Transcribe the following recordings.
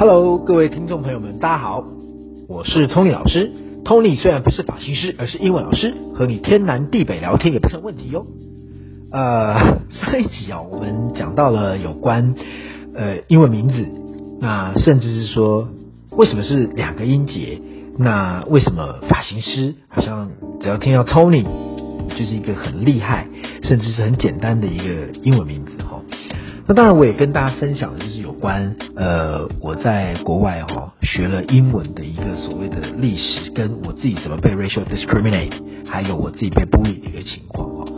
Hello，各位听众朋友们，大家好，我是 Tony 老师。Tony 虽然不是发型师，而是英文老师，和你天南地北聊天也不成问题哟。呃，上一集啊，我们讲到了有关呃英文名字，那甚至是说为什么是两个音节，那为什么发型师好像只要听到 Tony 就是一个很厉害，甚至是很简单的一个英文名字哈。那当然，我也跟大家分享的就是有关呃我在国外哈学了英文的一个所谓的历史，跟我自己怎么被 racial discriminate，还有我自己被 bully 的一个情况哈。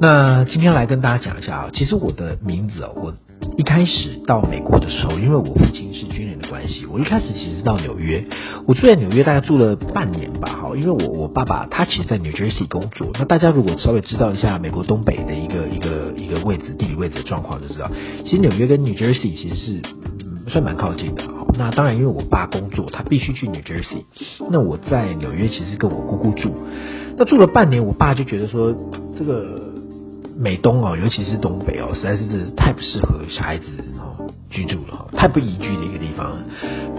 那今天来跟大家讲一下啊，其实我的名字哦，我一开始到美国的时候，因为我父亲是军人关系，我一开始其实到纽约，我住在纽约大概住了半年吧，哈，因为我我爸爸他其实在 New Jersey 工作，那大家如果稍微知道一下美国东北的一个一个一个位置地理位置的状况，就知道，其实纽约跟 New Jersey 其实是嗯算蛮靠近的，那当然因为我爸工作，他必须去 New Jersey，那我在纽约其实跟我姑姑住，那住了半年，我爸就觉得说这个。美东哦，尤其是东北哦，实在是太不适合小孩子居住了，太不宜居的一个地方。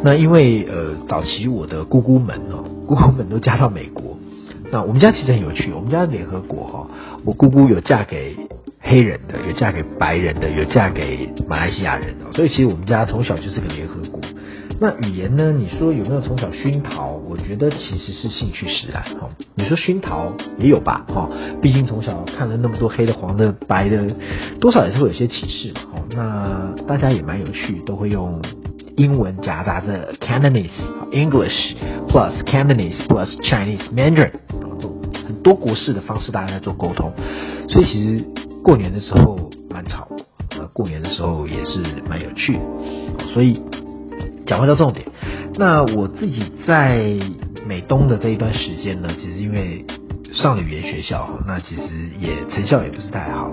那因为呃，早期我的姑姑们哦，姑姑们都嫁到美国。那我们家其实很有趣，我们家联合国哈，我姑姑有嫁给黑人的，有嫁给白人的，有嫁给马来西亚人哦，所以其实我们家从小就是个联合国。那语言呢？你说有没有从小熏陶？我觉得其实是兴趣使然哈。你说熏陶也有吧哈，毕竟从小看了那么多黑的、黄的、白的，多少也是会有些歧视哈。那大家也蛮有趣，都会用英文夹杂着 Cantonese English plus Cantonese plus Chinese Mandarin，很多国式的方式大家在做沟通，所以其实过年的时候蛮吵，呃，过年的时候也是蛮有趣的，所以。讲回到重点，那我自己在美东的这一段时间呢，其实因为上了语言学校，那其实也成效也不是太好，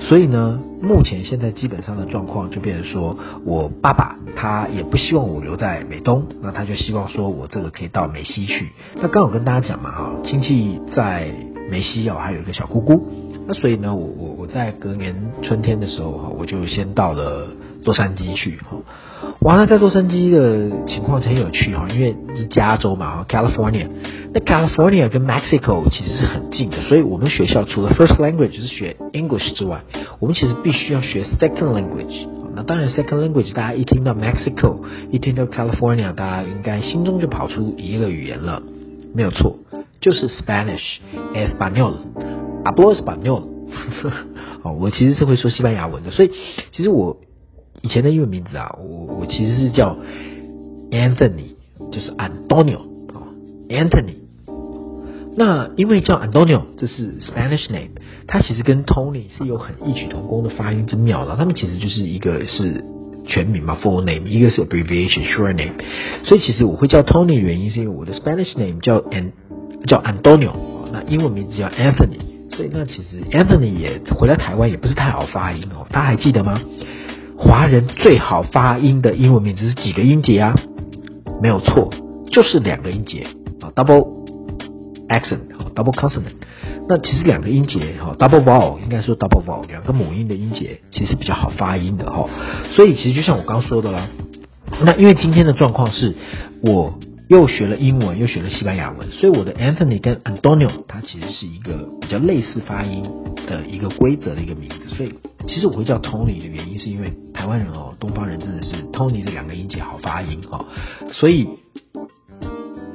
所以呢，目前现在基本上的状况就变成说，我爸爸他也不希望我留在美东，那他就希望说我这个可以到美西去。那刚好跟大家讲嘛，哈，亲戚在美西哦，还有一个小姑姑，那所以呢，我我我在隔年春天的时候哈，我就先到了洛杉矶去哈。完了，在洛杉矶的情况很有趣哈，因为是加州嘛，California。那 California 跟 Mexico 其实是很近的，所以我们学校除了 first language 是学 English 之外，我们其实必须要学 second language。那当然 second language 大家一听到 Mexico，一听到 California，大家应该心中就跑出一个语言了，没有错，就是 Spanish，Espanol，Hablo Espanol。哦，我其实是会说西班牙文的，所以其实我。以前的英文名字啊，我我其实是叫 Anthony，就是 Antonio 啊，Anthony。那因为叫 Antonio，这是 Spanish name，它其实跟 Tony 是有很异曲同工的发音之妙的。他们其实就是一个是全名嘛，full name，一个是 abbreviation short name。所以其实我会叫 Tony 的原因是因为我的 Spanish name 叫 An 叫 Antonio，那英文名字叫 Anthony。所以那其实 Anthony 也回来台湾也不是太好发音哦，大家还记得吗？华人最好发音的英文名字是几个音节啊？没有错，就是两个音节啊，double accent，double consonant。那其实两个音节哈，double vowel 应该说 double vowel，两个母音的音节其实比较好发音的哈。所以其实就像我刚说的啦，那因为今天的状况是我。又学了英文，又学了西班牙文，所以我的 Anthony 跟 Antonio，它其实是一个比较类似发音的一个规则的一个名字。所以其实我会叫 Tony 的原因，是因为台湾人哦，东方人真的是 Tony 的两个音节好发音哦，所以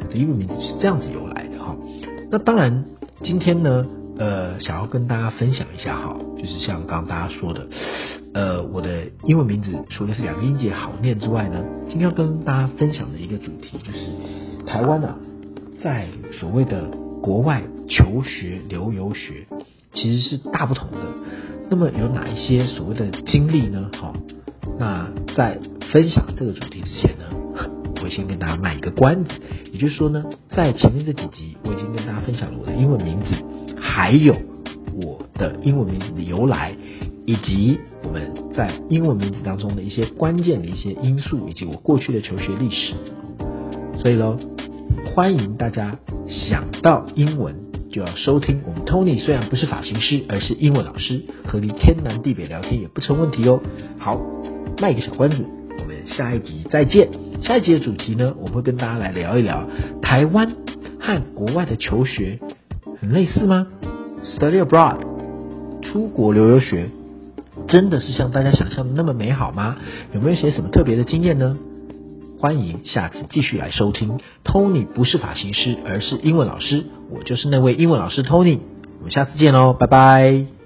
的英文名字是这样子由来的哈。那当然，今天呢。呃，想要跟大家分享一下哈，就是像刚刚大家说的，呃，我的英文名字除了是两个音节好念之外呢，今天要跟大家分享的一个主题就是台湾啊，在所谓的国外求学留游学，其实是大不同的。那么有哪一些所谓的经历呢？哈，那在分享这个主题之前呢，我先跟大家卖一个关子，也就是说呢，在前面这几集我已经跟大家分享了我的英文名字。还有我的英文名字的由来，以及我们在英文名字当中的一些关键的一些因素，以及我过去的求学历史。所以喽，欢迎大家想到英文就要收听我们 Tony，虽然不是发型师，而是英文老师，和你天南地北聊天也不成问题哦。好，卖个小关子，我们下一集再见。下一集的主题呢，我会跟大家来聊一聊台湾和国外的求学很类似吗？Study abroad，出国留游学，真的是像大家想象的那么美好吗？有没有一些什么特别的经验呢？欢迎下次继续来收听。Tony 不是发型师，而是英文老师，我就是那位英文老师 Tony。我们下次见喽，拜拜。